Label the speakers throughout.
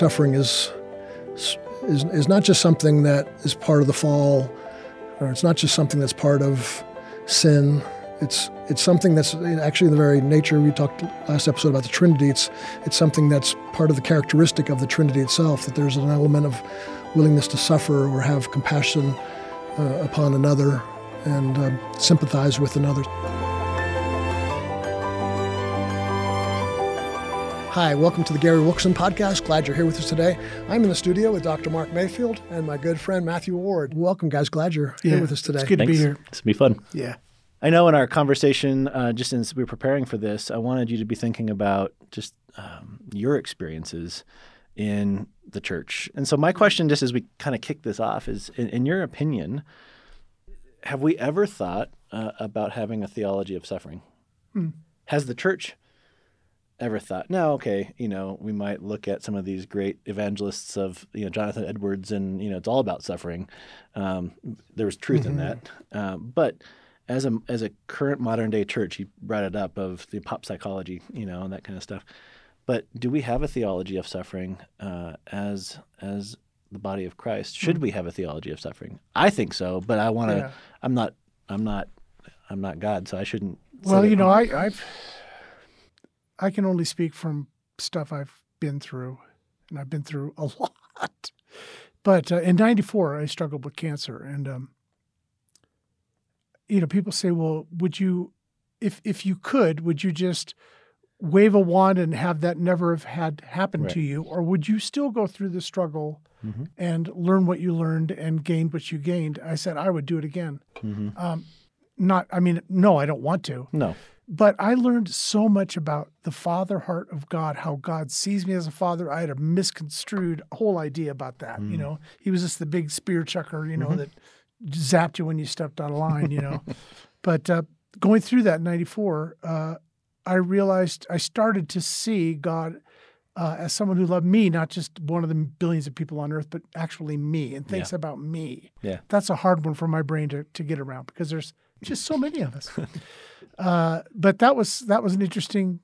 Speaker 1: suffering is, is, is not just something that is part of the fall, or it's not just something that's part of sin. It's, it's something that's actually in the very nature, we talked last episode about the Trinity, it's, it's something that's part of the characteristic of the Trinity itself, that there's an element of willingness to suffer or have compassion uh, upon another and uh, sympathize with another. Hi, welcome to the Gary Wilkerson Podcast. Glad you're here with us today. I'm in the studio with Dr. Mark Mayfield and my good friend Matthew Ward. Welcome, guys. Glad you're yeah, here with us today.
Speaker 2: It's good Thanks. to be here.
Speaker 3: It's going to be fun.
Speaker 2: Yeah.
Speaker 3: I know in our conversation, uh, just as we were preparing for this, I wanted you to be thinking about just um, your experiences in the church. And so, my question, just as we kind of kick this off, is in, in your opinion, have we ever thought uh, about having a theology of suffering? Hmm. Has the church ever thought, no, okay, you know, we might look at some of these great evangelists of, you know, Jonathan Edwards, and you know, it's all about suffering. Um, there was truth mm-hmm. in that, um, but as a as a current modern day church, he brought it up of the pop psychology, you know, and that kind of stuff. But do we have a theology of suffering uh, as as the body of Christ? Should mm-hmm. we have a theology of suffering? I think so, but I want to. Yeah. I'm not. I'm not. I'm not God, so I shouldn't.
Speaker 2: Well, you know, I, I've I can only speak from stuff I've been through, and I've been through a lot. But uh, in '94, I struggled with cancer, and um, you know, people say, "Well, would you, if if you could, would you just wave a wand and have that never have had happen right. to you, or would you still go through the struggle mm-hmm. and learn what you learned and gain what you gained?" I said, "I would do it again." Mm-hmm. Um, not, I mean, no, I don't want to.
Speaker 3: No.
Speaker 2: But I learned so much about the father heart of God, how God sees me as a father. I had a misconstrued whole idea about that. Mm. You know, he was just the big spear chucker, you know, mm-hmm. that zapped you when you stepped out of line, you know. but uh, going through that in 94, uh, I realized I started to see God uh, as someone who loved me, not just one of the billions of people on earth, but actually me and thinks yeah. about me.
Speaker 3: Yeah.
Speaker 2: That's a hard one for my brain to, to get around because there's just so many of us. Uh, but that was that was an interesting,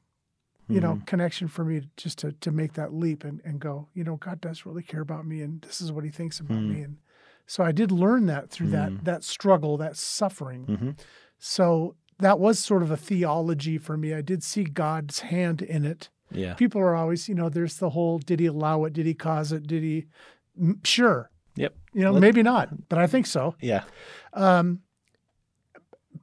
Speaker 2: you know, mm-hmm. connection for me just to to make that leap and, and go, you know, God does really care about me, and this is what He thinks about mm-hmm. me, and so I did learn that through mm-hmm. that that struggle, that suffering. Mm-hmm. So that was sort of a theology for me. I did see God's hand in it.
Speaker 3: Yeah.
Speaker 2: People are always, you know, there's the whole did he allow it? Did he cause it? Did he? Sure.
Speaker 3: Yep.
Speaker 2: You know, maybe not, but I think so.
Speaker 3: Yeah. Um,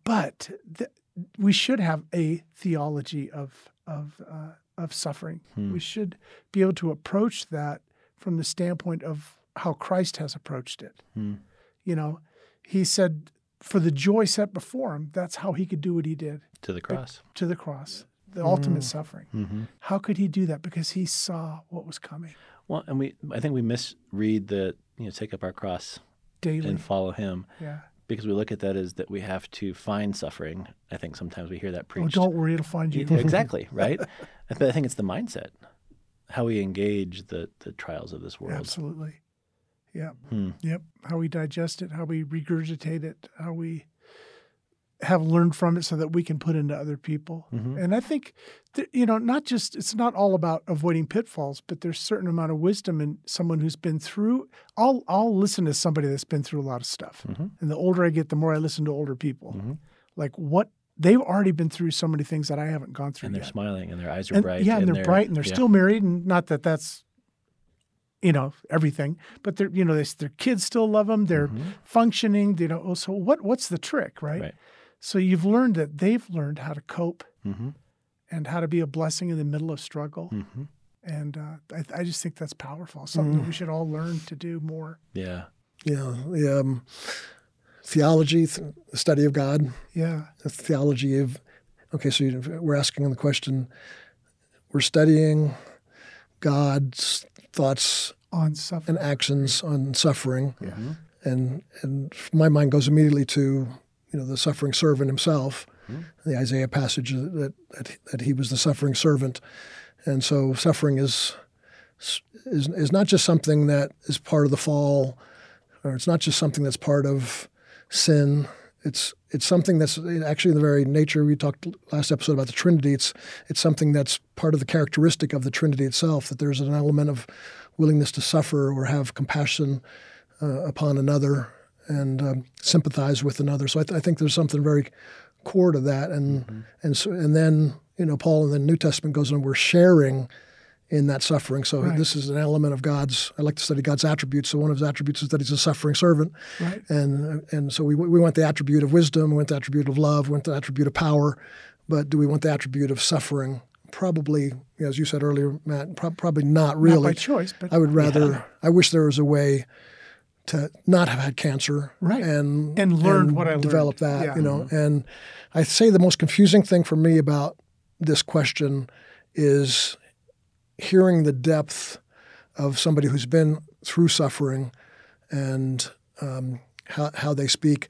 Speaker 2: but th- we should have a theology of of uh, of suffering. Hmm. We should be able to approach that from the standpoint of how Christ has approached it. Hmm. You know, he said, "For the joy set before him, that's how he could do what he did
Speaker 3: to the cross.
Speaker 2: To the cross, the mm. ultimate suffering. Mm-hmm. How could he do that? Because he saw what was coming.
Speaker 3: Well, and we, I think we misread the, you know, take up our cross
Speaker 2: daily
Speaker 3: and follow him.
Speaker 2: Yeah
Speaker 3: because we look at that as that we have to find suffering. I think sometimes we hear that preached.
Speaker 2: Oh, don't worry, it'll find you.
Speaker 3: exactly, right? but I think it's the mindset, how we engage the the trials of this world.
Speaker 2: Absolutely. Yeah. Hmm. Yep. How we digest it, how we regurgitate it, how we have learned from it so that we can put into other people. Mm-hmm. And I think, that, you know, not just, it's not all about avoiding pitfalls, but there's a certain amount of wisdom in someone who's been through. I'll, I'll listen to somebody that's been through a lot of stuff. Mm-hmm. And the older I get, the more I listen to older people. Mm-hmm. Like what they've already been through so many things that I haven't gone through.
Speaker 3: And they're
Speaker 2: yet.
Speaker 3: smiling and their eyes are
Speaker 2: and,
Speaker 3: bright.
Speaker 2: Yeah, and, and they're, they're, bright and they're yeah. still married. And not that that's you know everything but they're you know they, their kids still love them they're mm-hmm. functioning you know oh, so what what's the trick right?
Speaker 3: right?
Speaker 2: So you've learned that they've learned how to cope mm-hmm. and how to be a blessing in the middle of struggle. Mm-hmm. And uh, I, I, just think that's powerful. Something mm. that we should all learn to do more.
Speaker 3: Yeah.
Speaker 1: Yeah. The, um, theology, the study of God.
Speaker 2: Yeah.
Speaker 1: The theology of, okay, so we're asking the question we're studying God's thoughts
Speaker 2: on suffering
Speaker 1: and actions on suffering.
Speaker 2: Yeah.
Speaker 1: And, and my mind goes immediately to you know, the suffering servant himself, mm-hmm. the Isaiah passage that, that, that he was the suffering servant. And so suffering is, is, is not just something that is part of the fall, or it's not just something that's part of sin. it's it's something that's actually in the very nature we talked last episode about the Trinity. It's it's something that's part of the characteristic of the Trinity itself. That there's an element of willingness to suffer or have compassion uh, upon another and um, sympathize with another. So I, th- I, think there's something very core to that. And mm-hmm. and so, and then you know Paul in the New Testament goes on. We're sharing in that suffering. So right. this is an element of God's. I like to study God's attributes. So one of his attributes is that he's a suffering servant, right. and and so we we want the attribute of wisdom, we want the attribute of love, we want the attribute of power, but do we want the attribute of suffering? Probably, as you said earlier, Matt. Pro- probably not really. Not
Speaker 2: by choice, but
Speaker 1: I would rather. Yeah. I wish there was a way to not have had cancer,
Speaker 2: right?
Speaker 1: And
Speaker 2: and learned what I
Speaker 1: developed
Speaker 2: learned.
Speaker 1: that,
Speaker 2: yeah.
Speaker 1: you know. Mm-hmm. And I say the most confusing thing for me about this question is hearing the depth of somebody who's been through suffering and um, how, how they speak.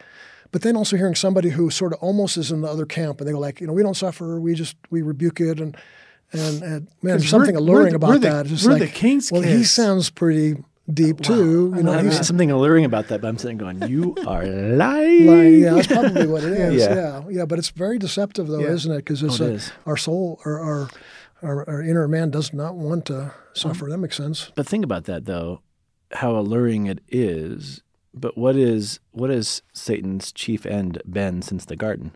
Speaker 1: But then also hearing somebody who sort of almost is in the other camp and they go like, you know, we don't suffer, we just, we rebuke it. And, and, and man, there's something alluring
Speaker 2: the,
Speaker 1: about
Speaker 2: the,
Speaker 1: that.
Speaker 2: It's we're like, the king's
Speaker 1: well,
Speaker 2: kids.
Speaker 1: he sounds pretty deep wow. too. You know,
Speaker 3: there's something alluring about that, but I'm sitting going, "You are lying." lying.
Speaker 1: Yeah, that's probably what it is. yeah. yeah, yeah, But it's very deceptive, though, yeah. isn't it? Because it's
Speaker 3: oh,
Speaker 1: it
Speaker 3: a,
Speaker 1: our soul, our, our our, our inner man does not want to suffer. Um, that makes sense.
Speaker 3: But think about that though, how alluring it is. But what is what is Satan's chief end been since the garden?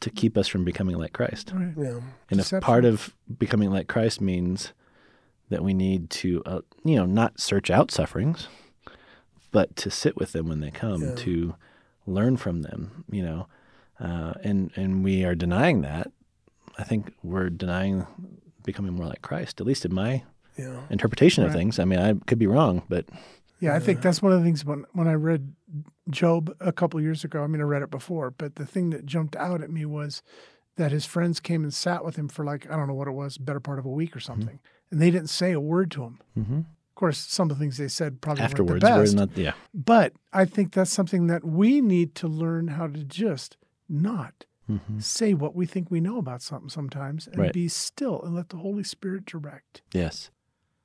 Speaker 3: To keep us from becoming like Christ.
Speaker 2: Right.
Speaker 1: Yeah.
Speaker 3: And Deception. if part of becoming like Christ means that we need to, uh, you know, not search out sufferings, but to sit with them when they come, yeah. to learn from them, you know, uh, and and we are denying that I think we're denying becoming more like Christ, at least in my yeah. interpretation right. of things. I mean, I could be wrong, but
Speaker 2: yeah, I think that's one of the things when when I read Job a couple years ago. I mean, I read it before, but the thing that jumped out at me was that his friends came and sat with him for like I don't know what it was, better part of a week or mm-hmm. something, mm-hmm. And they didn't say a word to him.
Speaker 3: Mm-hmm.
Speaker 2: Of course, some of the things they said probably
Speaker 3: afterwards
Speaker 2: weren't the best.
Speaker 3: Not, yeah,
Speaker 2: but I think that's something that we need to learn how to just not mm-hmm. say what we think we know about something sometimes and
Speaker 3: right.
Speaker 2: be still and let the Holy Spirit direct.
Speaker 3: Yes.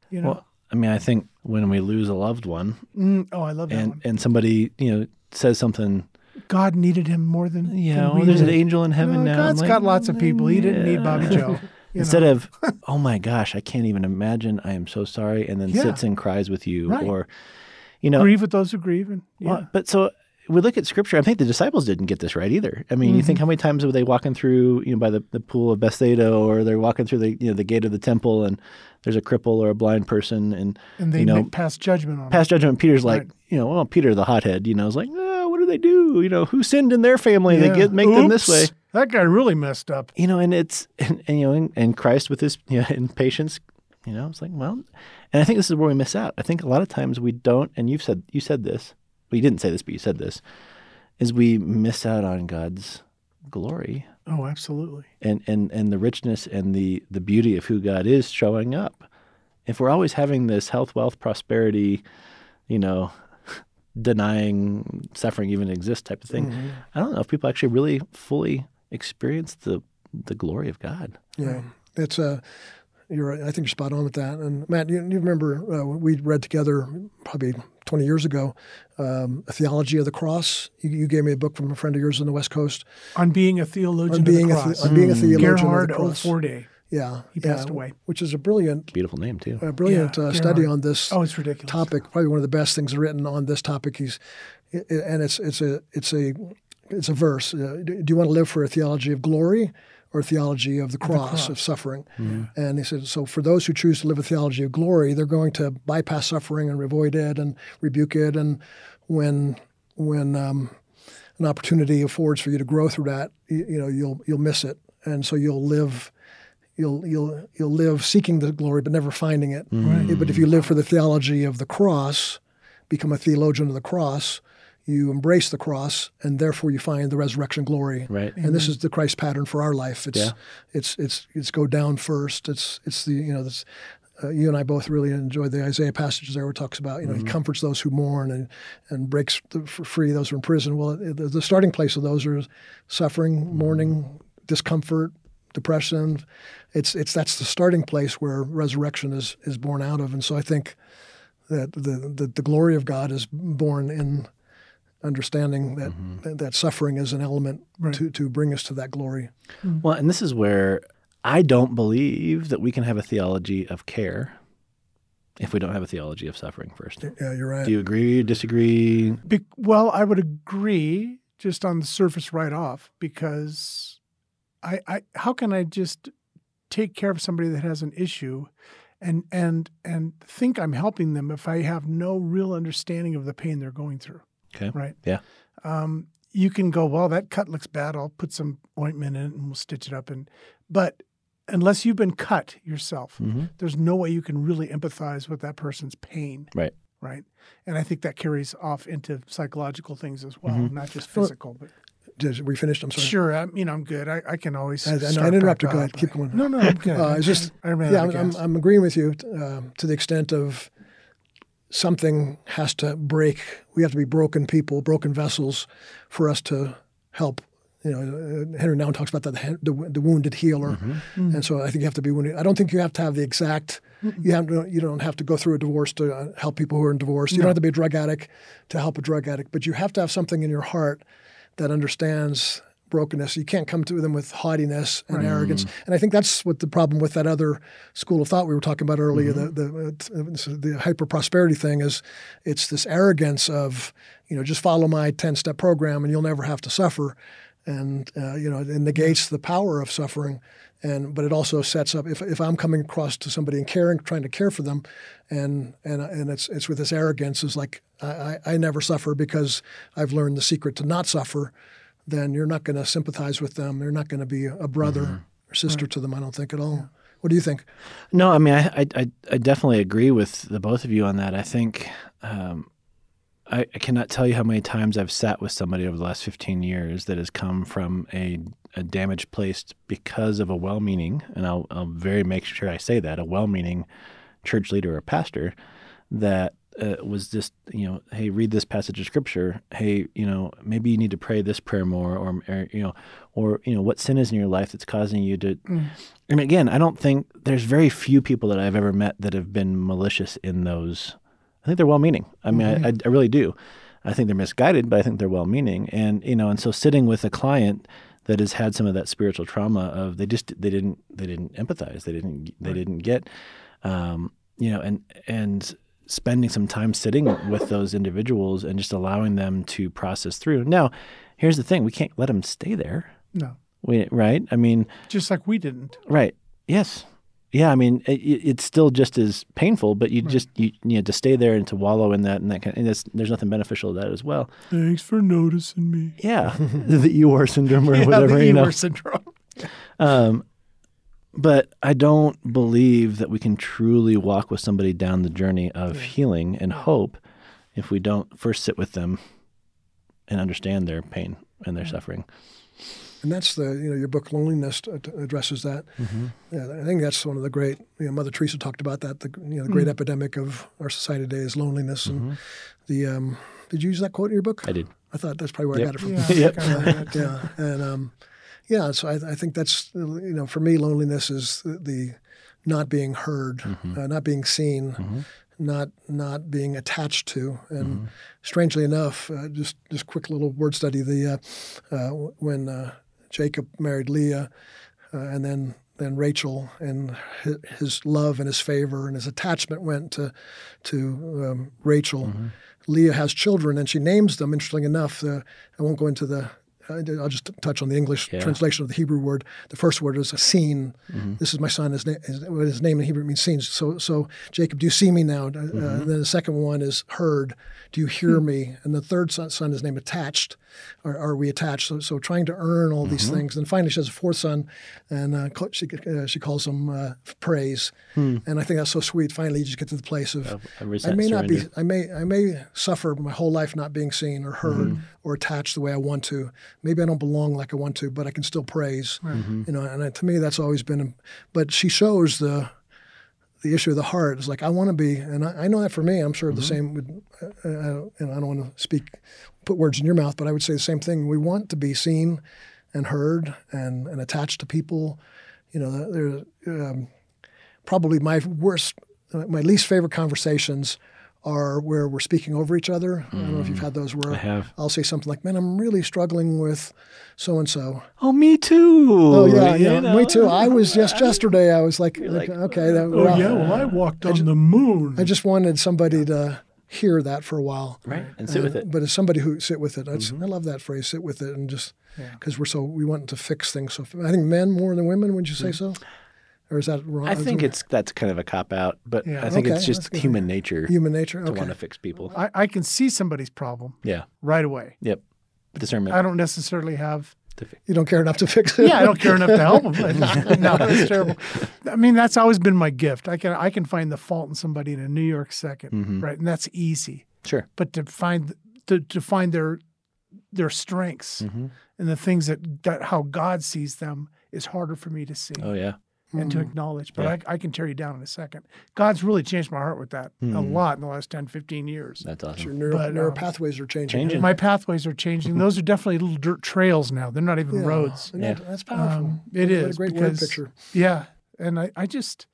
Speaker 2: You know?
Speaker 3: Well, I mean, I think when we lose a loved one,
Speaker 2: mm, oh, I love that
Speaker 3: and,
Speaker 2: one.
Speaker 3: And somebody, you know, says something.
Speaker 2: God needed him more than
Speaker 3: yeah. Well, there's
Speaker 2: did.
Speaker 3: an angel in heaven
Speaker 2: no,
Speaker 3: now.
Speaker 2: God's
Speaker 3: like,
Speaker 2: got lots of people. He didn't need Bobby Joe.
Speaker 3: Instead
Speaker 2: know?
Speaker 3: of, oh my gosh, I can't even imagine. I am so sorry, and then
Speaker 2: yeah.
Speaker 3: sits and cries with you,
Speaker 2: right.
Speaker 3: or, you know,
Speaker 2: grieve with those who grieve. And yeah.
Speaker 3: well, but so we look at scripture. I think the disciples didn't get this right either. I mean, mm-hmm. you think mm-hmm. how many times were they walking through, you know, by the, the pool of Bethsaida, or they're walking through the you know the gate of the temple, and there's a cripple or a blind person, and
Speaker 2: and they
Speaker 3: you know,
Speaker 2: pass judgment on
Speaker 3: pass judgment. Peter's like, you know, well, Peter the hothead, you know, is like, oh, what do they do? You know, who sinned in their family?
Speaker 2: Yeah.
Speaker 3: They get make
Speaker 2: Oops,
Speaker 3: them this way.
Speaker 2: That guy really messed up.
Speaker 3: You know, and it's and, and you know, and, and Christ with his you know, in patience, you know, it's like, well, and I think this is where we miss out. I think a lot of times we don't, and you've said you said this, well, you didn't say this, but you said this is we miss out on God's glory.
Speaker 2: Oh, absolutely.
Speaker 3: And and and the richness and the the beauty of who God is showing up. If we're always having this health, wealth, prosperity, you know, denying suffering even exists type of thing, mm-hmm. I don't know if people actually really fully experience the the glory of God.
Speaker 1: Yeah, it's a you're. I think you're spot on with that. And Matt, you, you remember uh, we read together probably 20 years ago, um, a theology of the cross. You, you, gave me a book from a friend of yours on the West Coast
Speaker 2: on being a theologian
Speaker 1: on being
Speaker 2: of the cross.
Speaker 1: A, on being a hmm. theologian
Speaker 2: Gerhard
Speaker 1: of the cross.
Speaker 2: O. Forde.
Speaker 1: Yeah,
Speaker 2: he passed
Speaker 1: yeah,
Speaker 2: away.
Speaker 1: Which is a brilliant,
Speaker 3: beautiful name too.
Speaker 1: A brilliant
Speaker 2: yeah,
Speaker 1: uh, study on this.
Speaker 2: Oh, it's ridiculous.
Speaker 1: Topic, probably one of the best things written on this topic. He's, and it's it's a it's a it's a verse. Uh, do you want to live for a theology of glory? or a theology of the cross, the cross. of suffering.
Speaker 3: Mm-hmm.
Speaker 1: And he said, so for those who choose to live a theology of glory, they're going to bypass suffering and avoid it and rebuke it. And when when um, an opportunity affords for you to grow through that, you, you, know you'll you'll miss it, and so you'll live. You'll you'll you'll live seeking the glory but never finding it.
Speaker 3: Mm-hmm.
Speaker 1: But if you live for the theology of the cross, become a theologian of the cross, you embrace the cross, and therefore you find the resurrection glory.
Speaker 3: Right.
Speaker 1: And this is the Christ pattern for our life. It's
Speaker 3: yeah.
Speaker 1: it's it's it's go down first. It's it's the you know this. Uh, you and I both really enjoyed the Isaiah passages there where it talks about, you know, mm-hmm. he comforts those who mourn and, and breaks the, free those who are in prison. Well, the, the starting place of those are suffering, mm-hmm. mourning, discomfort, depression. It's it's that's the starting place where resurrection is is born out of. And so I think that the the, the glory of God is born in understanding that mm-hmm. that, that suffering is an element
Speaker 2: Right.
Speaker 1: to to bring us to that glory. Mm.
Speaker 3: Well, and this is where I don't believe that we can have a theology of care if we don't have a theology of suffering first.
Speaker 1: Yeah, you're right.
Speaker 3: Do you agree, disagree?
Speaker 2: Be- well, I would agree just on the surface right off because I, I how can I just take care of somebody that has an issue and and and think I'm helping them if I have no real understanding of the pain they're going through.
Speaker 3: Okay.
Speaker 2: Right.
Speaker 3: Yeah.
Speaker 2: Um, you can go, well, that cut looks bad. I'll put some ointment in it and we'll stitch it up. And but unless you've been cut yourself,
Speaker 3: hmm
Speaker 2: there's no way you can really empathize with that person's pain.
Speaker 3: Right.
Speaker 2: Right. And I think that carries off into psychological things as well,
Speaker 3: Mhm.
Speaker 2: not just physical. But
Speaker 1: Did we finished? I'm sorry.
Speaker 2: sure, I'm, you know, I'm good. I, I can always.
Speaker 1: I- I I
Speaker 2: start
Speaker 1: interrupted.
Speaker 2: back
Speaker 1: Go ahead. Keep going.
Speaker 2: No, no, I'm good.
Speaker 1: Uh, it's just-
Speaker 2: I ran
Speaker 1: Yeah, I'm, I'm. I'm agreeing with you um, to the extent of something has to break. We have to be broken people, broken vessels, for us to help. You know, uh, Henri Nouwen talks about that the, the, the wounded healer,
Speaker 2: Mm-hmm.
Speaker 1: and so I think you have to be wounded. I don't think you have to have the exact. You have to, you don't have to go through a divorce to uh, help people who are in divorce. You don't have to be a drug addict to help a drug addict, but you have to have something in your heart that understands brokenness. You can't come to them with haughtiness and arrogance. And I think that's what the problem with that other school of thought we were talking about earlier, the the, uh, the hyper prosperity thing is it's this arrogance of you know just follow my ten step program and you'll never have to suffer, and uh, you know it negates the power of suffering. And but it also sets up if, if I'm coming across to somebody and caring, trying to care for them, and and and it's it's with this arrogance is like I, I, I never suffer because I've learned the secret to not suffer then you're not going to sympathize with them. You're not going to be a brother or sister to them. I don't think at all. What do you think?
Speaker 3: No, I mean, I, I, I- I definitely agree with the both of you on that. I think um, I, I cannot tell you how many times I've sat with somebody over the last 15 years that has come from a, a damaged place because of a well meaning, and I'll, I'll very make sure I say that, a well meaning church leader or pastor that uh, was just, you know, hey, read this passage of scripture. Hey, you know, maybe you need to pray this prayer more, or, or you know, or you know, what sin is in your life that's causing you to. And again, I don't think there's very few people that I've ever met that have been malicious in those. I think they're well-meaning. I mean, I, I, I really do. I think they're misguided, but I think they're well-meaning. And you know, and so sitting with a client that has had some of that spiritual trauma of they just they didn't they didn't empathize, they didn't they didn't get, um, you know, and and spending some time sitting with those individuals and just allowing them to process through. Now, here's the thing: we can't let them stay there.
Speaker 2: no,
Speaker 3: We, right? I mean,
Speaker 2: just like we didn't.
Speaker 3: Right. Yes. Yeah. I mean, it, it- it's still just as painful, but you just you, you know to stay there and to wallow in that and that kind. and that's, there's nothing beneficial to that as well.
Speaker 2: Thanks for noticing me.
Speaker 3: Yeah, the Eeyore syndrome or
Speaker 2: Yeah,
Speaker 3: whatever
Speaker 2: the
Speaker 3: you know.
Speaker 2: Syndrome.
Speaker 3: Um, but I don't believe that we can truly walk with somebody down the journey of healing and hope if we don't first sit with them and understand their pain and their suffering.
Speaker 1: And that's the you know your book Loneliness t- t- addresses that. Yeah, I think that's one of the great. You know, Mother Teresa talked about that. The you know the great epidemic of our society today is loneliness. And the um, did you use that quote in your book?
Speaker 3: I did.
Speaker 1: I thought that's probably where
Speaker 3: Yep.
Speaker 1: I got it from.
Speaker 2: Yeah,
Speaker 3: Yep.
Speaker 2: think I
Speaker 1: yeah, and um, yeah, so I, I think that's you know for me loneliness is the, the not being heard, uh, not being seen, not not being attached to, and strangely enough, uh, just just quick little word study. The uh, uh, when uh, Jacob married Leah, uh, and then then Rachel, and his, his love and his favor and his attachment went to to um, Rachel. Leah has children, and she names them. Interesting enough, uh, I won't go into the. I- I'll just touch on the English
Speaker 3: Yeah.
Speaker 1: translation of the Hebrew word. The first word is a seen. This is my son. His, na- his, his name in Hebrew means seen. So, so Jacob, do you see me now? Uh, and then the second one is heard. Do you hear me? And the third son, son is named attached. Are, are we attached? So, so trying to earn all these things. And finally, she has a fourth son, and uh, she uh, she calls him uh, praise. And I think that's so sweet. Finally, you just get to the place of I may not be. I may. I may suffer my whole life not being seen or heard or attached the way I want to. Maybe I don't belong like I want to, but I can still praise. You know, and to me, that's always been. But she shows the the issue of the heart is like I want to be, and I, I know that for me. I'm sure the same. Would, uh, uh, and I don't want to speak, put words in your mouth, but I would say the same thing. We want to be seen and heard and and attached to people. You know, there's um, probably my worst, uh, my least favorite conversations are where we're speaking over each other. I don't know if you've had those where
Speaker 3: I have.
Speaker 1: I'll say something like, "Man, I'm really struggling with so and so."
Speaker 3: Oh, me too.
Speaker 1: Oh yeah,
Speaker 3: you
Speaker 1: yeah,
Speaker 3: know?
Speaker 1: me too. I was just yesterday. I was like,
Speaker 3: like,
Speaker 1: okay, that,
Speaker 2: Oh
Speaker 1: well,
Speaker 2: yeah, well I walked on the moon.
Speaker 1: I just wanted somebody to hear that for a while.
Speaker 3: Right. And sit with
Speaker 1: Uh,
Speaker 3: it. Mm-hmm.
Speaker 1: But as somebody who sit with it, I, just, I love that phrase, sit with it, and just because we're so we want to fix things. So I think men more than women. Would you say so? Or is that wrong?
Speaker 3: I think it's that's kind of a cop out, but
Speaker 2: Yeah.
Speaker 3: I think
Speaker 1: Okay,
Speaker 3: it's just
Speaker 1: that's good.
Speaker 3: human nature
Speaker 1: human nature.
Speaker 3: to
Speaker 1: Okay.
Speaker 3: want to fix people.
Speaker 2: I, I can see somebody's problem
Speaker 3: Yeah.
Speaker 2: right away.
Speaker 3: Yep. Discernment.
Speaker 2: I don't necessarily have
Speaker 3: to fi-
Speaker 1: You don't care enough to fix it.
Speaker 2: yeah, I don't care enough to help them. no, that's terrible. I mean, that's always been my gift. I can I can find the fault in somebody in a New York 2nd
Speaker 3: Mm-hmm.
Speaker 2: right? And that's easy.
Speaker 3: Sure.
Speaker 2: But to find to, to find their their strengths
Speaker 3: Mm-hmm.
Speaker 2: and the things that, that how God sees them is harder for me to see
Speaker 3: Oh yeah.
Speaker 2: And to acknowledge. But
Speaker 3: Yeah.
Speaker 2: I, I can tear you down in a second. God's really changed my heart with that a
Speaker 3: Mm.
Speaker 2: lot in the last 10, 15 years.
Speaker 3: That's
Speaker 1: Your
Speaker 3: awesome.
Speaker 1: neural,
Speaker 2: But,
Speaker 1: neural
Speaker 2: um,
Speaker 1: pathways are changing.
Speaker 3: Changing.
Speaker 2: My pathways are changing. Those are definitely little dirt trails now. They're not even
Speaker 1: Yeah.
Speaker 2: roads.
Speaker 1: And
Speaker 3: Yeah.
Speaker 1: That's powerful.
Speaker 2: Um, it
Speaker 1: What a
Speaker 2: is
Speaker 1: great word
Speaker 2: because-
Speaker 1: picture.
Speaker 2: Yeah, and I, I just,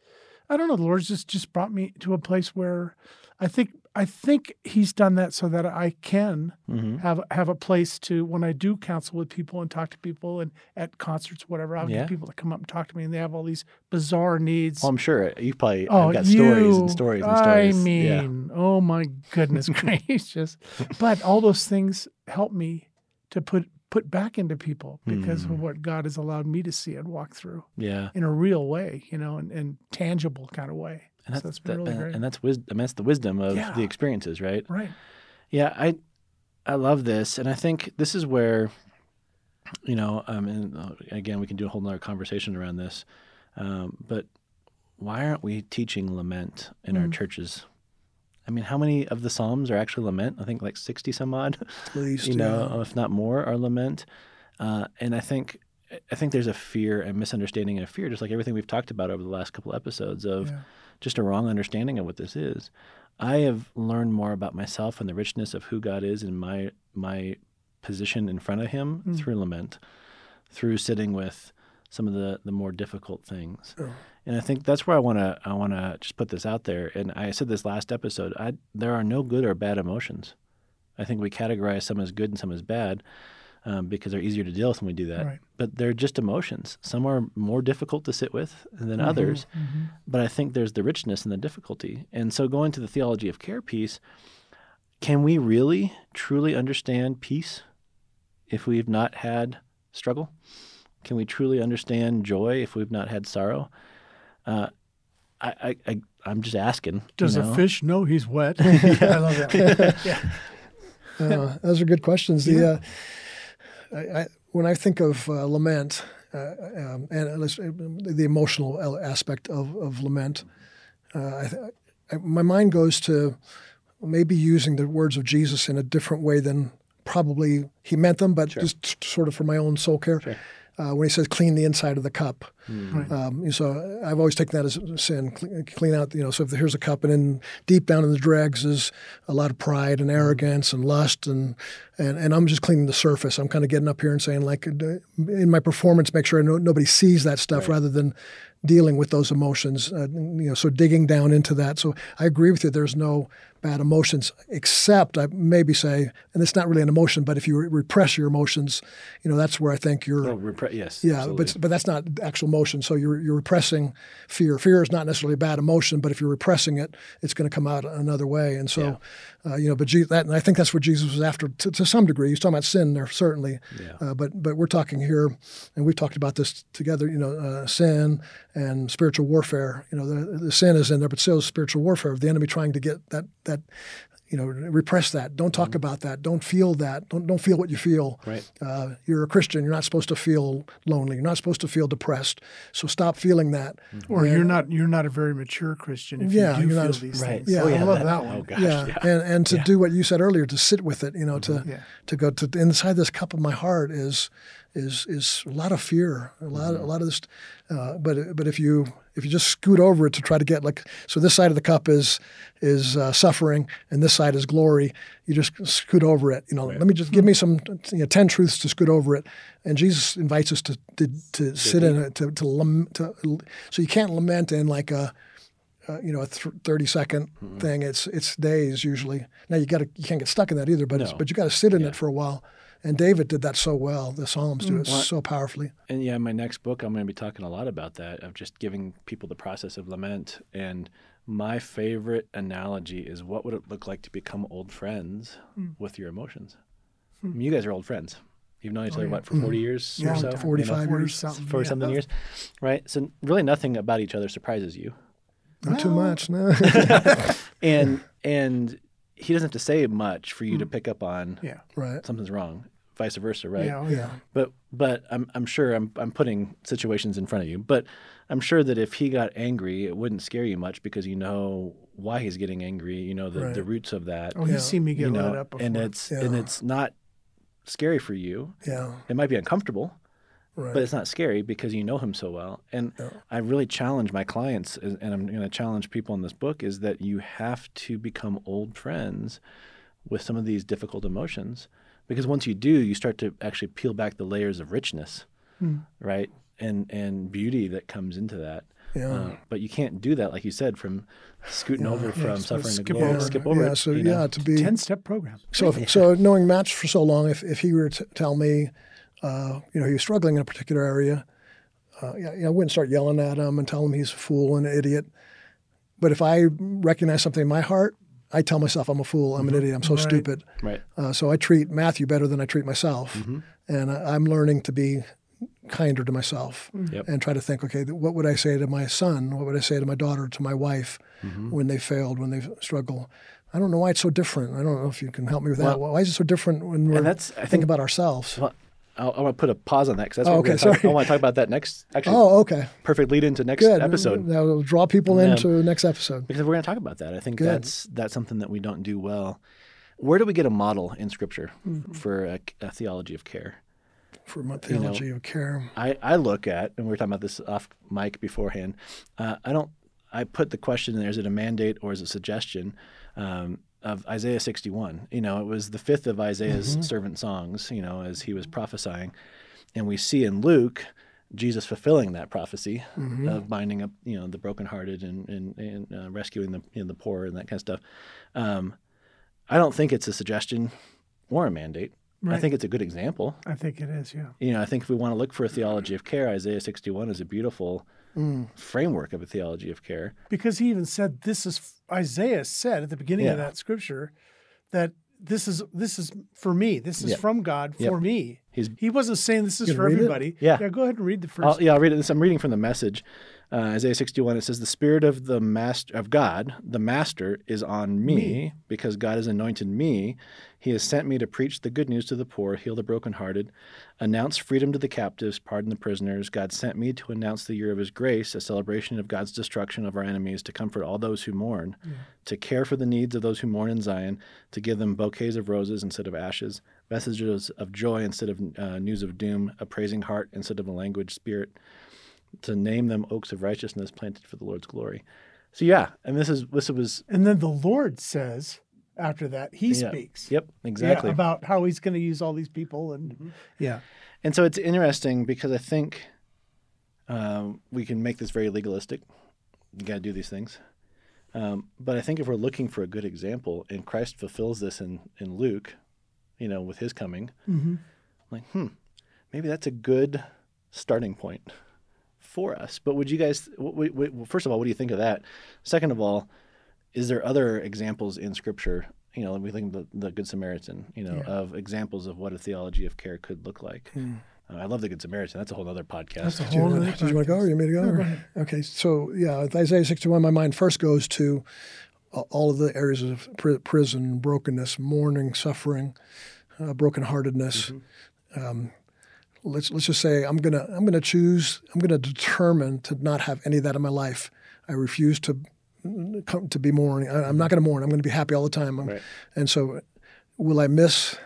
Speaker 2: I don't know. The Lord's just just brought me to a place where I think I think He's done that so that I can
Speaker 3: hmm
Speaker 2: have have a place to when I do counsel with people and talk to people and at concerts, whatever. I'll
Speaker 3: Yeah.
Speaker 2: get people to come up and talk to me, and they have all these bizarre needs.
Speaker 3: Well, I'm sure you probably
Speaker 2: Oh,
Speaker 3: I've got
Speaker 2: you,
Speaker 3: stories and stories and stories.
Speaker 2: I mean, oh my goodness gracious! But all those things help me to put put back into people because
Speaker 3: Hmm.
Speaker 2: of what God has allowed me to see and walk through
Speaker 3: yeah. Yeah.
Speaker 2: in a real way, you know, and, and tangible kind of way.
Speaker 3: And
Speaker 2: so
Speaker 3: that's that-
Speaker 2: really
Speaker 3: and- and that's wisdom. I mean, that's the wisdom of
Speaker 2: Yeah.
Speaker 3: the experiences, right?
Speaker 2: right.
Speaker 3: Yeah, I I love this, and I think this is where, you know, um, and uh, again, we can do a whole nother conversation around this, um, but why aren't we teaching lament in our
Speaker 2: Mm.
Speaker 3: churches? I mean, how many of the Psalms are actually lament? I think like sixty some odd,
Speaker 1: At least,
Speaker 3: you know,
Speaker 1: yeah.
Speaker 3: if not more, are lament. Uh, and I think I think there's a fear and misunderstanding and a fear, just like everything we've talked about over the last couple episodes of
Speaker 2: Yeah.
Speaker 3: Just a wrong understanding of what this is. I have learned more about myself and the richness of who God is and my my position in front of Him
Speaker 2: Mm.
Speaker 3: through lament, through sitting with some of the the more difficult things.
Speaker 1: Oh.
Speaker 3: And I think that's where I want to I want to just put this out there. And I said this last episode. I there are no good or bad emotions. I think we categorize some as good and some as bad um, because they're easier to deal with when we do that.
Speaker 2: Right.
Speaker 3: But they're just emotions. Some are more difficult to sit with than
Speaker 2: Mm-hmm.
Speaker 3: others. But I think there's the richness and the difficulty. And so going to the theology of care piece, can we really truly understand peace if we've not had struggle? Can we truly understand joy if we've not had sorrow? Uh, I, I, I, I'm just asking. you
Speaker 2: Does
Speaker 3: know?
Speaker 2: a fish know he's wet? I love that. yeah.
Speaker 1: Uh, those are good questions. The uh, I, I, when I think of uh, lament uh, um, and the emotional aspect of, of lament, uh, I, I, my mind goes to maybe using the words of Jesus in a different way than probably he meant them, but just sort of for my own soul care. Uh, when he says clean the inside of the cup,
Speaker 2: Right.
Speaker 1: um, so I've always taken that as a sin. Clean, clean out, you know. So if here's a cup, and then deep down in the dregs is a lot of pride and arrogance and lust, and and, and I'm just cleaning the surface. I'm kind of getting up here and saying, like, uh, in my performance, make sure no, nobody sees that stuff, rather than dealing with those emotions. Uh, you know, so digging down into that. So I agree with you. There's no bad emotions, except I maybe say, and it's not really an emotion, but if you re- repress your emotions, you know, that's where I think you're.
Speaker 3: Oh, repre- yes.
Speaker 1: Yeah,
Speaker 3: absolutely.
Speaker 1: but but that's not actual emotion. So you're you're repressing fear. Fear is not necessarily a bad emotion, but if you're repressing it, it's going to come out another way. And so, uh, you know, but Je- that and I think that's what Jesus was after to, to some degree. He's talking about sin there certainly,
Speaker 3: Yeah.
Speaker 1: uh, but but we're talking here, and we've talked about this together. You know, uh, sin and spiritual warfare. You know, the, the sin is in there, but so is spiritual warfare of the enemy trying to get that that. You know, repress that. Don't talk about that. Don't feel that. Don't don't feel what you feel.
Speaker 3: Right.
Speaker 1: Uh, you're a Christian. You're not supposed to feel lonely. You're not supposed to feel depressed. So stop feeling that.
Speaker 2: Or you're not you're not a very mature Christian if
Speaker 1: Yeah,
Speaker 2: you do
Speaker 1: you're not
Speaker 2: feel
Speaker 1: as-
Speaker 2: these
Speaker 3: Right.
Speaker 2: things.
Speaker 1: Yeah.
Speaker 2: I
Speaker 1: Oh,
Speaker 2: love
Speaker 3: that-
Speaker 2: that
Speaker 3: Oh
Speaker 2: one.
Speaker 3: gosh.
Speaker 1: yeah.
Speaker 3: Yeah.
Speaker 1: and and to
Speaker 3: Yeah.
Speaker 1: do what you said earlier, to sit with it. You know, to
Speaker 2: Yeah.
Speaker 1: to go to inside this cup of my heart is is is a lot of fear, a lot a lot of this. Uh, but but if you if you just scoot over it to try to get like so this side of the cup is is uh, suffering and this side is glory. You just scoot over it. You know, let me just give me some you know, ten truths to scoot over it. And Jesus invites us to to, to sit in it to to, lam- to so you can't lament in like a uh, you know a th- 30 second
Speaker 3: Mm-hmm.
Speaker 1: thing. It's it's days usually. Now you got to you can't get stuck in that either, but it's,
Speaker 3: No.
Speaker 1: but you got to sit in
Speaker 3: Yeah.
Speaker 1: it for a while. And David did that so well. The Psalms do mm. it
Speaker 3: Well,
Speaker 1: so powerfully.
Speaker 3: And yeah, in my next book, I'm going to be talking a lot about that, of just giving people the process of lament. And my favorite analogy is what would it look like to become old friends hmm. with your emotions? I mean, you guys are old friends. You've known each oh, other, what, for 40 hmm. years
Speaker 1: Yeah,
Speaker 3: or so?
Speaker 1: 45
Speaker 3: you know,
Speaker 1: years.
Speaker 2: something.
Speaker 3: For
Speaker 2: yeah.
Speaker 3: something years, right? So really nothing about each other surprises you.
Speaker 1: Not too much, no.
Speaker 3: And, and he doesn't have to say much for you to pick up on
Speaker 2: Yeah.
Speaker 1: right.
Speaker 3: something's wrong, vice versa, right?
Speaker 2: Yeah. oh, yeah.
Speaker 1: Yeah.
Speaker 3: But but I'm I'm sure I'm I'm putting situations in front of you. But I'm sure that if he got angry, it wouldn't scare you much because you know why he's getting angry. You know the,
Speaker 1: Right.
Speaker 3: the roots of that.
Speaker 2: Oh,
Speaker 1: Yeah.
Speaker 2: he's seen me get
Speaker 3: you
Speaker 2: lit
Speaker 3: know,
Speaker 2: up before.
Speaker 3: and it's and it's not scary for you.
Speaker 1: Yeah.
Speaker 3: It might be uncomfortable,
Speaker 1: Right.
Speaker 3: but it's not scary because you know him so well. And
Speaker 1: Yeah.
Speaker 3: I really challenge my clients, and I'm going to challenge people in this book, is that you have to become old friends with some of these difficult emotions, because once you do, you start to actually peel back the layers of richness,
Speaker 2: Hmm.
Speaker 3: right, and and beauty that comes into that.
Speaker 1: Yeah.
Speaker 3: Uh, but you can't do that, like you said, from scooting over from
Speaker 2: just
Speaker 3: suffering to
Speaker 2: skip
Speaker 3: glory,
Speaker 2: over.
Speaker 3: skip over
Speaker 1: yeah.
Speaker 3: it.
Speaker 1: So
Speaker 3: you know?
Speaker 1: yeah, to be
Speaker 2: ten step program.
Speaker 1: So, if, so knowing Matt for so long, if, if he were to tell me, uh, you know, he was struggling in a particular area, uh, yeah, yeah, I wouldn't start yelling at him and tell him he's a fool and an idiot. But if I recognize something in my heart, I tell myself I'm a fool, I'm an mm-hmm. idiot, I'm so
Speaker 2: Right.
Speaker 1: stupid.
Speaker 3: right.
Speaker 1: Uh, so I treat Matthew better than I treat myself, mm-hmm. and I, I'm learning to be kinder to myself mm-hmm.
Speaker 3: Yep.
Speaker 1: and try to think, okay, what would I say to my son? What would I say to my daughter, to my wife, when they failed, when they struggle? I don't know why it's so different. I don't know if you can help me with that. Why is it so different when we're and
Speaker 3: that's- I
Speaker 1: think,
Speaker 3: think-
Speaker 1: about ourselves?
Speaker 3: Well, I, want to put a pause on that because that's
Speaker 1: Oh,
Speaker 3: what
Speaker 1: okay,
Speaker 3: we're gonna talk. I want to talk about that next. Actually,
Speaker 1: Oh, okay,
Speaker 3: perfect lead into next
Speaker 1: good.
Speaker 3: episode.
Speaker 1: That will draw people into the next episode.
Speaker 3: because we're going to talk about that. I think
Speaker 1: Good.
Speaker 3: that's that's something that we don't do well. Where do we get a model in Scripture for a, a theology of care?
Speaker 1: For my theology of care.
Speaker 3: I, I look at, and we were talking about this off mic beforehand. Uh, I don't. I put the question there: Is it a mandate or is it a suggestion? Um, of Isaiah 61. You know, it was the fifth of Isaiah's servant songs. You know, as he was prophesying, and we see in Luke Jesus fulfilling that prophecy of binding up, you know, the brokenhearted and and, and uh, rescuing the you know, the poor and that kind of stuff. Um, I don't think it's a suggestion or a mandate. I think it's a good example.
Speaker 2: I think it is. Yeah.
Speaker 3: You know, I think if we want to look for a theology of care, Isaiah 61 is a beautiful mm. framework of a theology of care.
Speaker 2: because he even said this is Isaiah said at the beginning of that scripture that this is this is for me. This is
Speaker 3: Yep.
Speaker 2: from God for
Speaker 3: Yep.
Speaker 2: me.
Speaker 3: He's
Speaker 2: He wasn't saying this is for everybody.
Speaker 3: Yeah.
Speaker 2: Yeah. Go ahead and read the 1st
Speaker 3: I'll, yeah, I'll read it. This, I'm reading from the message. Uh, Isaiah 61. It says, "The Spirit of the Master of God, the Master, is on me, because God has anointed me. He has sent me to preach the good news to the poor, heal the brokenhearted, announce freedom to the captives, pardon the prisoners. God sent me to announce the year of His grace, a celebration of God's destruction of our enemies, to comfort all those who mourn, to care for the needs of those who mourn in Zion, to give them bouquets of roses instead of ashes, messages of joy instead of uh, news of doom, a praising heart instead of a language spirit." To name them oaks of righteousness planted for the Lord's glory. So yeah, and this is this was
Speaker 2: And then the Lord says after that, he
Speaker 3: yeah,
Speaker 2: speaks.
Speaker 3: Yep,
Speaker 2: Yeah,
Speaker 3: exactly.
Speaker 2: about how he's going to use all these people and
Speaker 3: Mm-hmm.
Speaker 2: yeah.
Speaker 3: and so it's interesting because I think um, we can make this very legalistic. You got to do these things. Um, but I think if we're looking for a good example, and Christ fulfills this in, in Luke, you know, with his coming,
Speaker 2: Mm-hmm.
Speaker 3: like, hmm, maybe that's a good starting point for us. But would you guys, w- w- w- first of all, what do you think of that? Second of all, is there other examples in Scripture? You know, we think of the, the Good Samaritan, you know,
Speaker 2: Yeah.
Speaker 3: of examples of what a theology of care could look like. Uh, I love the Good Samaritan. That's a whole other podcast.
Speaker 2: That's a whole
Speaker 1: want,
Speaker 2: other
Speaker 1: did you want to go or you want me to go? or- Okay, so yeah, Isaiah 61, my mind first goes to a- all of the areas of pri- prison, brokenness, mourning, suffering, uh, brokenheartedness. Um, let's let's just say I'm gonna I'm gonna choose I'm gonna determine to not have any of that in my life. I refuse to come to be mourning. I, I'm not gonna mourn. I'm gonna be happy all the time.
Speaker 3: Right.
Speaker 1: And so, will I miss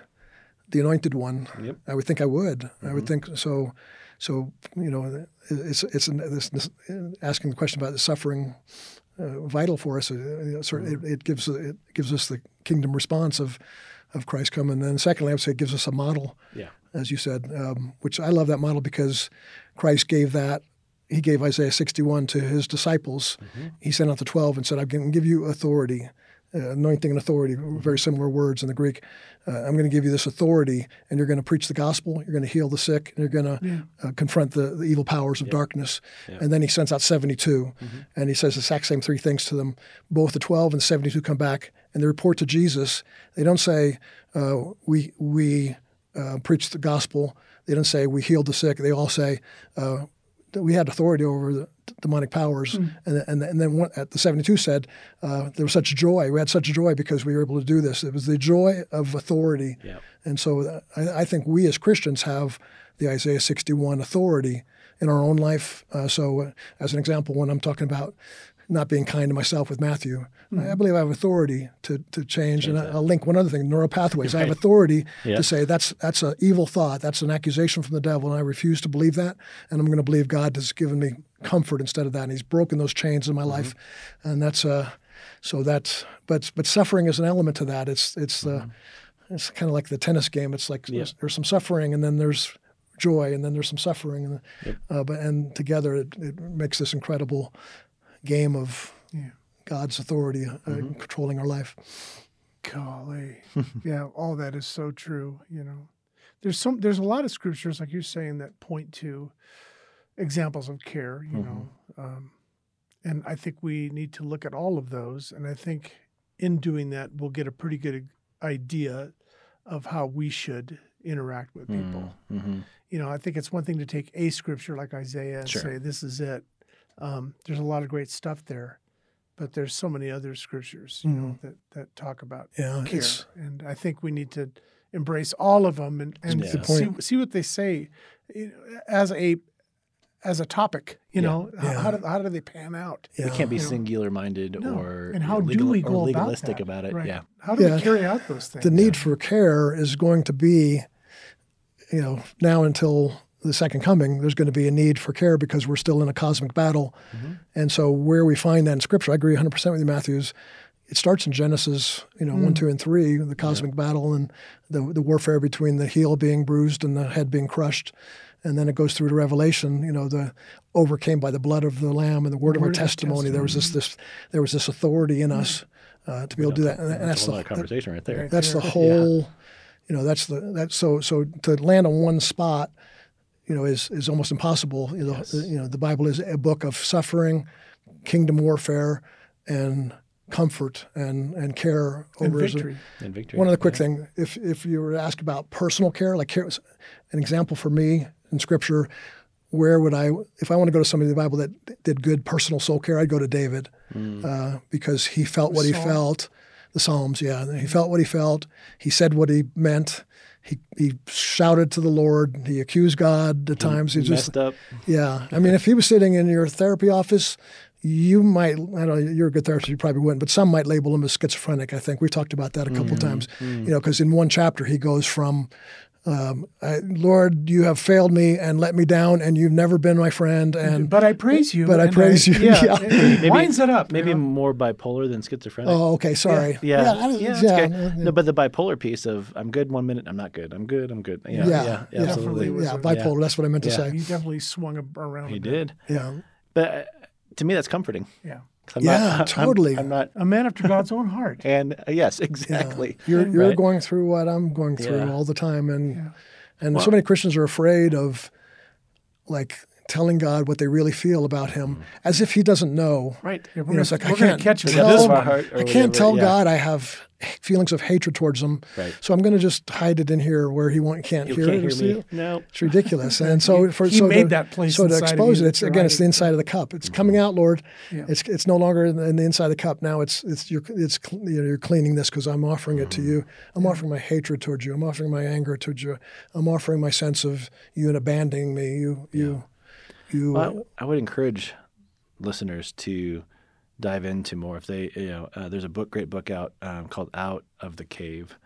Speaker 1: the anointed one?
Speaker 3: Yep.
Speaker 1: I would think I would. I would think so. So you know, it's it's this, this, asking the question about the suffering uh, vital for us. Uh, sort of, it, it gives it gives us the kingdom response of of Christ coming. And then secondly, I would say it gives us a model,
Speaker 3: Yeah.
Speaker 1: as you said, um, which I love that model because Christ gave that he gave Isaiah 61 to his disciples. He sent out the 12 and said, I'm going to give you authority, uh, anointing and authority, very similar words in the Greek. Uh, I'm going to give you this authority, and you're going to preach the gospel, you're going to heal the sick, and you're going to uh, confront the, the evil powers of darkness. And then he sends out 72, and he says the exact same three things to them. Both the 12 and the 72 come back, and they report to Jesus. They don't say, uh, we, we uh, preached the gospel. They don't say, we healed the sick. They all say, uh, that we had authority over the demonic powers. And, and, and then one, at the 72 said, uh, there was such joy. We had such joy because we were able to do this. It was the joy of authority.
Speaker 3: Yep.
Speaker 1: And so uh, I, I think we as Christians have the Isaiah 61 authority in our own life. Uh, so, uh, as an example, when I'm talking about not being kind to myself with Matthew, I, I believe I have authority to, to change. and I, I'll link one other thing: neural pathways. I have authority
Speaker 3: Yeah.
Speaker 1: to say that's that's an evil thought, that's an accusation from the devil, and I refuse to believe that. And I'm going to believe God has given me comfort instead of that, and He's broken those chains in my life. And that's uh, so that's but but suffering is an element to that. It's it's the it's kind of like the tennis game. It's like there's, there's some suffering, and then there's joy, and then there's some suffering, and uh, but and together it, it makes this incredible game of
Speaker 2: Yeah.
Speaker 1: God's authority uh, controlling our life.
Speaker 2: Golly, yeah, all that is so true. You know, there's some, there's a lot of scriptures, like you're saying, that point to examples of care. You know, um, and I think we need to look at all of those. And I think in doing that, we'll get a pretty good idea of how we should interact with people.
Speaker 3: Mm-hmm.
Speaker 2: You know, I think it's one thing to take a scripture like Isaiah and
Speaker 3: Sure.
Speaker 2: say, "This is it." Um, there's a lot of great stuff there, but there's so many other scriptures, you know, that that talk about
Speaker 1: Yeah,
Speaker 2: care. And I think we need to embrace all of them and, and
Speaker 3: That's a good
Speaker 2: see,
Speaker 1: point.
Speaker 2: see what they say as a as a topic. You
Speaker 3: Yeah.
Speaker 2: know, How,
Speaker 1: Yeah.
Speaker 2: how do how do they pan out?
Speaker 1: yeah.
Speaker 3: We can't be
Speaker 2: You know,
Speaker 3: singular minded
Speaker 2: No.
Speaker 3: or
Speaker 2: and how
Speaker 3: legal-
Speaker 2: do we
Speaker 3: or
Speaker 2: go
Speaker 3: legalistic
Speaker 2: about, that?
Speaker 3: about, it.
Speaker 2: Right.
Speaker 3: Yeah.
Speaker 2: How do
Speaker 1: Yeah.
Speaker 2: we carry out those things?
Speaker 1: the need for care is going to be, you know, now until the second coming, there's going to be a need for care because we're still in a cosmic battle. Mm-hmm. And so, where we find that in Scripture, I agree 100% with you, Matthews. It starts in Genesis, you know, one, mm. two, and three, the cosmic battle and the, the warfare between the heel being bruised and the head being crushed. And then it goes through to Revelation, you know, the overcame by the blood of the Lamb and the word, of our
Speaker 2: Word of
Speaker 1: testimony. There was this, this, there was this authority in mm-hmm. us uh, to be able to do that. And,
Speaker 3: That's
Speaker 1: that's the,
Speaker 3: conversation right there.
Speaker 1: That's the
Speaker 2: Yeah.
Speaker 1: whole you know that's the that so so to land on one spot you know is is almost impossible you know
Speaker 3: Yes.
Speaker 1: you know the bible is a book of suffering kingdom warfare and comfort and and care
Speaker 2: and
Speaker 1: over
Speaker 2: victory.
Speaker 3: And victory.
Speaker 1: one other quick thing if if you were to ask about personal care like care an example for me in scripture where would I, if I want to go to somebody in the Bible that did good personal soul care, I'd go to David uh, because he felt what he felt. The Psalms, yeah, he felt what he felt. He said what he meant. He he shouted to the Lord. He accused God at times. He just
Speaker 3: messed up.
Speaker 1: yeah. I mean, if he was sitting in your therapy office, you might, I don't know, you're a good therapist, you probably wouldn't, but some might label him as schizophrenic, I think. We've talked about that a couple
Speaker 3: Mm-hmm.
Speaker 1: times, you know, because in one chapter he goes from, um, I, Lord, you have failed me and let me down, and you've never been my friend. And,
Speaker 2: But I praise you.
Speaker 1: But I
Speaker 2: and
Speaker 1: praise you,
Speaker 2: Yeah,
Speaker 1: yeah.
Speaker 2: it- it winds it up. you
Speaker 3: Maybe
Speaker 2: know?
Speaker 3: more bipolar than schizophrenic.
Speaker 1: oh, okay, sorry.
Speaker 3: Yeah,
Speaker 1: I-
Speaker 3: yeah, that's
Speaker 1: yeah,
Speaker 3: good.
Speaker 1: yeah.
Speaker 3: No, but the bipolar piece of I'm good one minute, I'm not good. I'm good, I'm good. Yeah,
Speaker 1: Yeah,
Speaker 3: yeah,
Speaker 1: yeah.
Speaker 3: absolutely.
Speaker 2: Definitely
Speaker 1: Yeah,
Speaker 2: a-
Speaker 1: bipolar, that's what I meant to
Speaker 3: Yeah.
Speaker 1: say.
Speaker 2: He definitely swung around.
Speaker 3: He
Speaker 2: a bit.
Speaker 3: did,
Speaker 1: Yeah.
Speaker 3: but uh, to me that's comforting.
Speaker 2: Yeah.
Speaker 3: 'Cause I'm
Speaker 1: Yeah,
Speaker 3: not, I'm-
Speaker 1: totally.
Speaker 3: I'm, not,
Speaker 2: A man after God's own heart.
Speaker 3: and uh, yes,
Speaker 1: Yeah.
Speaker 3: exactly.
Speaker 1: You're, you're
Speaker 3: Right.
Speaker 1: going through what I'm going through
Speaker 3: Yeah.
Speaker 1: all the time. And
Speaker 2: Yeah.
Speaker 1: And
Speaker 3: Well-
Speaker 1: so many Christians are afraid of like telling God what they really feel about him mm-hmm. as if he doesn't know.
Speaker 3: Right.
Speaker 1: You
Speaker 2: we're
Speaker 1: know, it's
Speaker 2: gonna,
Speaker 1: like I can't
Speaker 2: catch him.
Speaker 3: Tell-
Speaker 2: this
Speaker 3: of our heart
Speaker 1: I can't
Speaker 3: whatever,
Speaker 1: tell
Speaker 3: yeah.
Speaker 1: God I have feelings of hatred towards him.
Speaker 3: Right.
Speaker 1: So I'm going to just hide it in here where he won't can't
Speaker 3: You
Speaker 1: hear
Speaker 3: can't
Speaker 1: it or
Speaker 3: hear
Speaker 1: see
Speaker 3: me.
Speaker 1: it.
Speaker 3: No.
Speaker 1: It's ridiculous. And so for
Speaker 2: he
Speaker 1: so
Speaker 2: made
Speaker 1: to,
Speaker 2: that place
Speaker 1: so to expose it, it's
Speaker 2: to
Speaker 1: again,
Speaker 2: hide
Speaker 1: it's the inside of the cup. It's mm-hmm. coming out, Lord.
Speaker 2: Yeah.
Speaker 1: It's it's no longer in the, in the inside of the cup. Now it's it's you're it's you know, you're cleaning this because I'm offering it to mm-hmm. you. I'm offering my hatred towards you. I'm offering my anger towards you. I'm offering my sense of you and abandoning me. You you you.
Speaker 3: Well, I would encourage listeners to dive into more if they, you know, uh, there's a book, great book out um, called "Out of the Cave"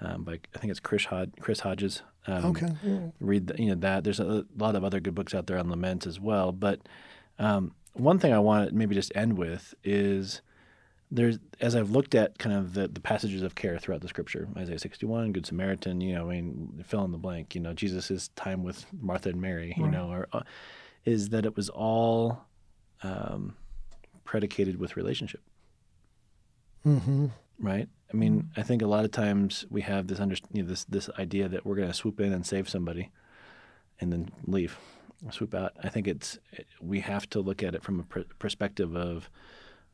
Speaker 3: um, by I think it's Chris Hod- Chris Hodges. Um,
Speaker 1: okay. Yeah.
Speaker 3: read the, you know that. There's a lot of other good books out there on lament as well. But um, one thing I want to maybe just end with is there's as I've looked at kind of the, the passages of care throughout the scripture, Isaiah 61, Good Samaritan, you know, I mean, fill in the blank, you know, Jesus' time with Martha and Mary, you
Speaker 2: Right.
Speaker 3: know, or uh, is that it was all um, predicated with relationship.
Speaker 1: Mm-hmm.
Speaker 3: Right. I mean, I think a lot of times we have this under, you know, this this idea that we're going to swoop in and save somebody, and then leave, swoop out. I think it's we have to look at it from a pr- perspective of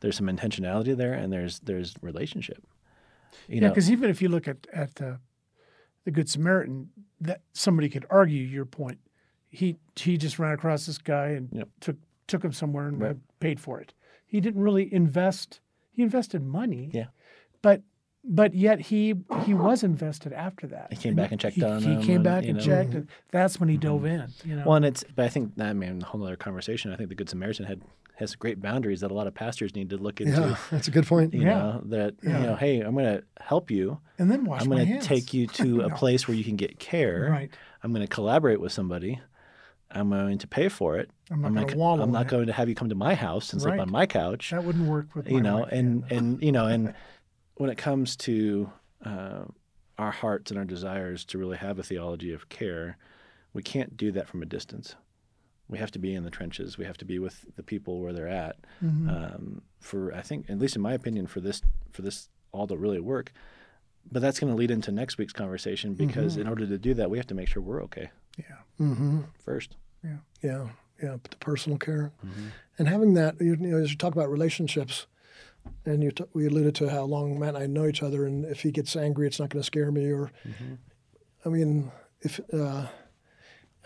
Speaker 3: there's some intentionality there, and there's there's relationship. You
Speaker 2: yeah,
Speaker 3: know,
Speaker 2: because even if you look at at uh, the Good Samaritan, that somebody could argue your point. He he just ran across this guy and
Speaker 3: Yep.
Speaker 2: took took him somewhere and
Speaker 3: Right.
Speaker 2: paid for it. He didn't really invest. He invested money.
Speaker 3: Yeah.
Speaker 2: But but yet he he was invested after that.
Speaker 3: He came back and checked
Speaker 2: he,
Speaker 3: on
Speaker 2: He
Speaker 3: him
Speaker 2: came
Speaker 3: and,
Speaker 2: back and
Speaker 3: know. Mm-hmm.
Speaker 2: checked, and that's when he dove in. You know.
Speaker 3: Well, and it's, but I think that, I mean, a whole other conversation. I think the Good Samaritan had has great boundaries that a lot of pastors need to look into.
Speaker 1: Yeah, that's a good point.
Speaker 3: You
Speaker 2: Yeah.
Speaker 3: know that
Speaker 2: Yeah.
Speaker 3: you know, hey, I'm going to help you.
Speaker 2: and then wash
Speaker 3: I'm going to take you to a place where you can get care.
Speaker 2: Right.
Speaker 3: I'm going to collaborate with somebody. I'm going to pay for it.
Speaker 2: I'm not
Speaker 3: not
Speaker 2: gonna
Speaker 3: I'm not going to have you come to my house and sleep on my couch.
Speaker 2: That wouldn't work with
Speaker 3: you know, and and you know, and when it comes to uh, our hearts and our desires to really have a theology of care, we can't do that from a distance. We have to be in the trenches. We have to be with the people where they're at.
Speaker 2: Mm-hmm.
Speaker 3: Um, for I think, at least in my opinion, for this for this all to really work. But that's going to lead into next week's conversation because
Speaker 2: Mm-hmm.
Speaker 3: in order to do that, we have to make sure we're okay
Speaker 2: yeah.
Speaker 1: Mm-hmm.
Speaker 3: first.
Speaker 1: Yeah, yeah, but the personal care
Speaker 3: Mm-hmm.
Speaker 1: and having that. You, know, as you talk about relationships, and you t- we alluded to how long Matt and I know each other, and if he gets angry, it's not going to scare me. Or,
Speaker 3: Mm-hmm.
Speaker 1: I mean, if uh,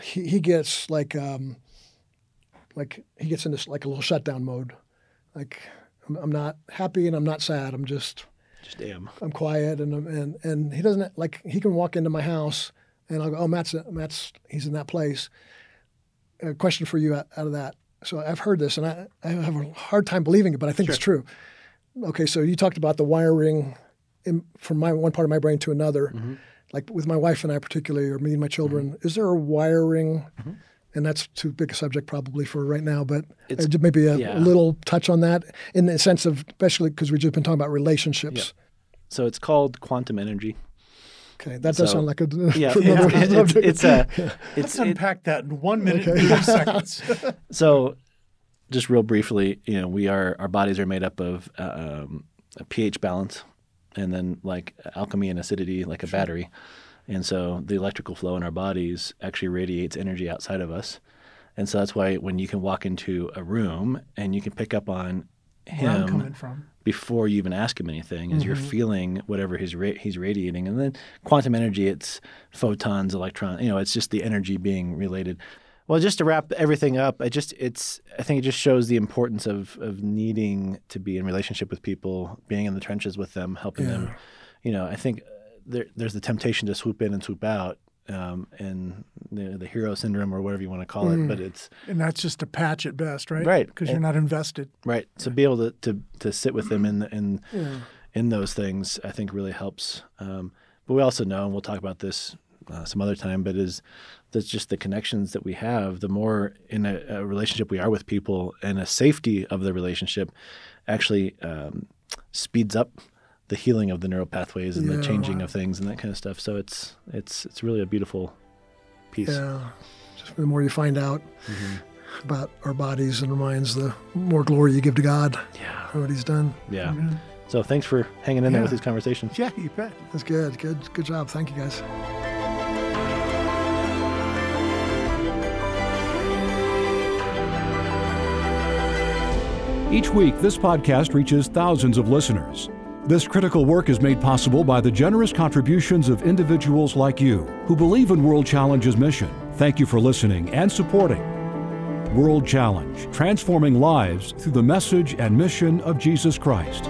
Speaker 1: he he gets like um, like he gets into like a little shutdown mode, like I'm, I'm not happy and I'm not sad. I'm just
Speaker 3: Just am.
Speaker 1: I'm quiet and and and he doesn't like he can walk into my house and I'll go oh Matt's Matt's he's in that place. A question for you out, out of that. So I've heard this and I, I have a hard time believing it, but I think it's true. Okay, so you talked about the wiring in, from my one part of my brain to another,
Speaker 3: Mm-hmm.
Speaker 1: like with my wife and I particularly, or me and my children. Is there a wiring? And that's too big a subject probably for right now, but
Speaker 3: It's-
Speaker 1: uh, maybe a,
Speaker 3: yeah.
Speaker 1: a little touch on that in the sense of, especially because we've just been talking about relationships.
Speaker 3: So it's called quantum energy.
Speaker 1: Okay, that does
Speaker 3: So-
Speaker 1: sound like a
Speaker 3: Yeah,
Speaker 1: another
Speaker 3: it's, it's,
Speaker 1: subject.
Speaker 3: it's a
Speaker 2: Let's
Speaker 3: it's it,
Speaker 2: unpack that in one minute and thirty seconds.
Speaker 3: so just real briefly. You know, we are our bodies are made up of uh, um, a pH balance, and then like alchemy and acidity, like a battery. And so the electrical flow in our bodies actually radiates energy outside of us. And so that's why when you can walk into a room and you can pick up on
Speaker 2: Where I'm
Speaker 3: him
Speaker 2: coming from.
Speaker 3: before you even ask him anything, as you're feeling whatever he's ra- he's radiating, and then quantum energy, it's photons, electrons. You know, it's just the energy being related. Well, just to wrap everything up, I just it's I think it just shows the importance of of needing to be in relationship with people, being in the trenches with them, helping them. You know, I think uh, there, there's the temptation to swoop in and swoop out, um, and the, the hero syndrome or whatever you want to call it. But it's
Speaker 2: And that's just a patch at best, right?
Speaker 3: Right.
Speaker 2: Because you're not invested.
Speaker 3: Right. So be able to, to, to sit with them in the, in in those things, I think really helps. Um, but we also know, and we'll talk about this uh, some other time, but is that's just the connections that we have. The more in a, a relationship we are with people, and a safety of the relationship, actually um, speeds up the healing of the neural pathways and
Speaker 1: Yeah,
Speaker 3: the changing of things and that kind of stuff. So it's it's it's really a beautiful piece.
Speaker 1: Yeah. Just the more you find out
Speaker 3: Mm-hmm.
Speaker 1: about our bodies and our minds, the more glory you give to God
Speaker 3: Yeah.
Speaker 1: for what He's done.
Speaker 3: Yeah. So thanks for hanging in there with
Speaker 2: Yeah.
Speaker 3: these conversations.
Speaker 2: Yeah, you bet.
Speaker 1: That's good. Good. Good job. Thank you, guys.
Speaker 4: Each week, this podcast reaches thousands of listeners. This critical work is made possible by the generous contributions of individuals like you who believe in World Challenge's mission. Thank you for listening and supporting World Challenge, transforming lives through the message and mission of Jesus Christ.